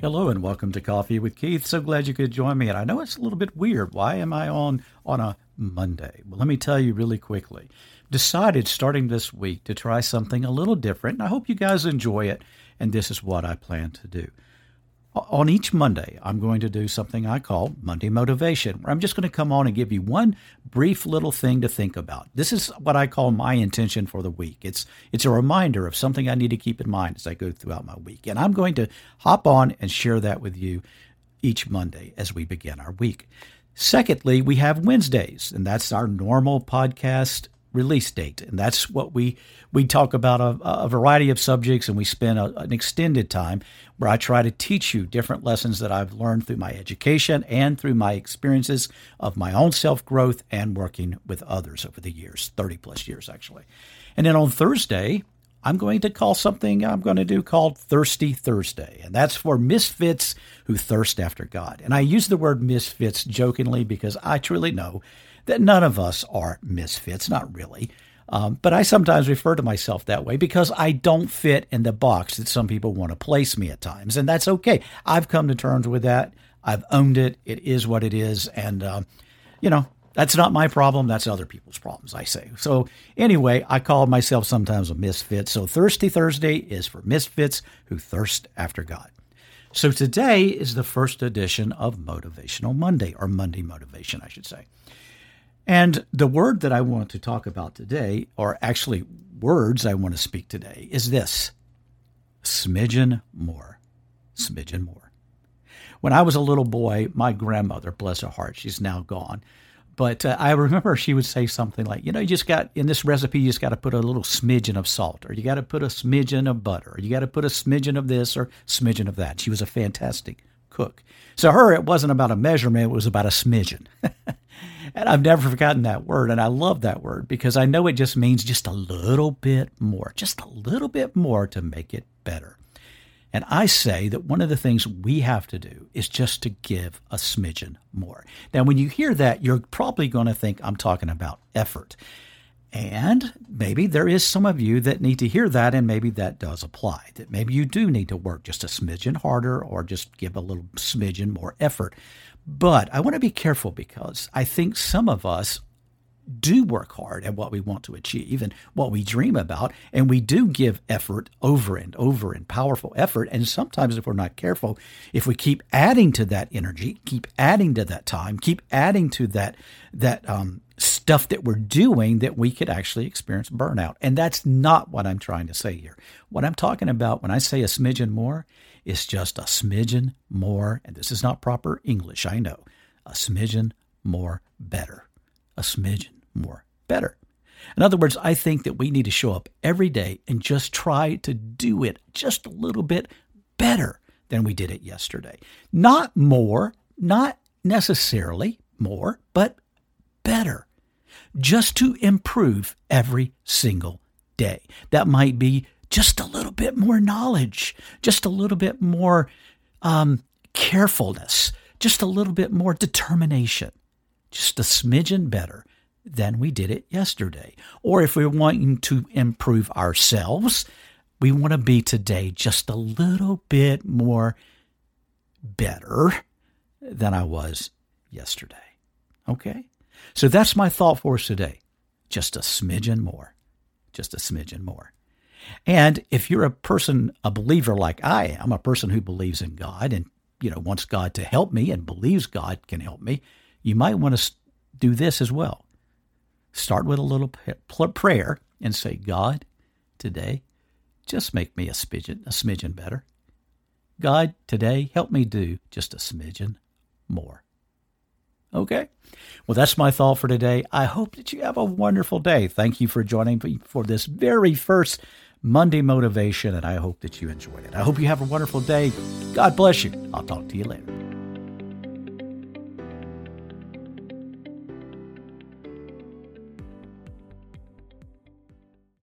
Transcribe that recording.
Hello and welcome to Coffee with Keith. So glad you could join me. And I know it's a little bit weird. Why am I on on a Monday? Well, let me tell you really quickly. Decided starting this week to try something a little different. And I hope you guys enjoy it. And this is what I plan to do on each Monday, I'm going to do something I call Monday Motivation, where I'm just going to come on and give you one brief little thing to think about. This is what I call my intention for the week. It's it's a reminder of something I need to keep in mind as I go throughout my week. And I'm going to hop on and share that with you each Monday as we begin our week. Secondly, we have Wednesdays, and that's our normal podcast release date. And that's what we we talk about a, a variety of subjects and we spend a, an extended time where I try to teach you different lessons that I've learned through my education and through my experiences of my own self-growth and working with others over the years, 30 plus years actually. And then on Thursday, I'm going to call something I'm going to do called Thirsty Thursday. And that's for misfits who thirst after God. And I use the word misfits jokingly because I truly know that none of us are misfits, not really. Um, but I sometimes refer to myself that way because I don't fit in the box that some people want to place me at times. And that's okay. I've come to terms with that. I've owned it. It is what it is. And, uh, you know, that's not my problem. That's other people's problems, I say. So, anyway, I call myself sometimes a misfit. So, Thirsty Thursday is for misfits who thirst after God. So, today is the first edition of Motivational Monday, or Monday Motivation, I should say. And the word that I want to talk about today, or actually words I want to speak today, is this smidgen more. Smidgen more. When I was a little boy, my grandmother, bless her heart, she's now gone. But uh, I remember she would say something like, you know, you just got in this recipe, you just got to put a little smidgen of salt, or you got to put a smidgen of butter, or you got to put a smidgen of this or smidgen of that. She was a fantastic cook. So her, it wasn't about a measurement, it was about a smidgen. And I've never forgotten that word. And I love that word because I know it just means just a little bit more, just a little bit more to make it better. And I say that one of the things we have to do is just to give a smidgen more. Now, when you hear that, you're probably going to think I'm talking about effort. And maybe there is some of you that need to hear that, and maybe that does apply. That maybe you do need to work just a smidgen harder or just give a little smidgen more effort. But I want to be careful because I think some of us do work hard at what we want to achieve and what we dream about. And we do give effort over and over and powerful effort. And sometimes, if we're not careful, if we keep adding to that energy, keep adding to that time, keep adding to that, that, um, stuff that we're doing that we could actually experience burnout. And that's not what I'm trying to say here. What I'm talking about when I say a smidgen more is just a smidgen more, and this is not proper English, I know, a smidgen more better. A smidgen more better. In other words, I think that we need to show up every day and just try to do it just a little bit better than we did it yesterday. Not more, not necessarily more, but better. Just to improve every single day. That might be just a little bit more knowledge, just a little bit more um, carefulness, just a little bit more determination, just a smidgen better than we did it yesterday. Or if we're wanting to improve ourselves, we want to be today just a little bit more better than I was yesterday. Okay? So that's my thought for us today. Just a smidgen more. Just a smidgen more. And if you're a person, a believer like I am, a person who believes in God and you know wants God to help me and believes God can help me, you might want to do this as well. Start with a little prayer and say, God, today, just make me a smidgen, a smidgen better. God, today, help me do just a smidgen more. Okay? Well, that's my thought for today. I hope that you have a wonderful day. Thank you for joining me for this very first Monday motivation, and I hope that you enjoyed it. I hope you have a wonderful day. God bless you. I'll talk to you later.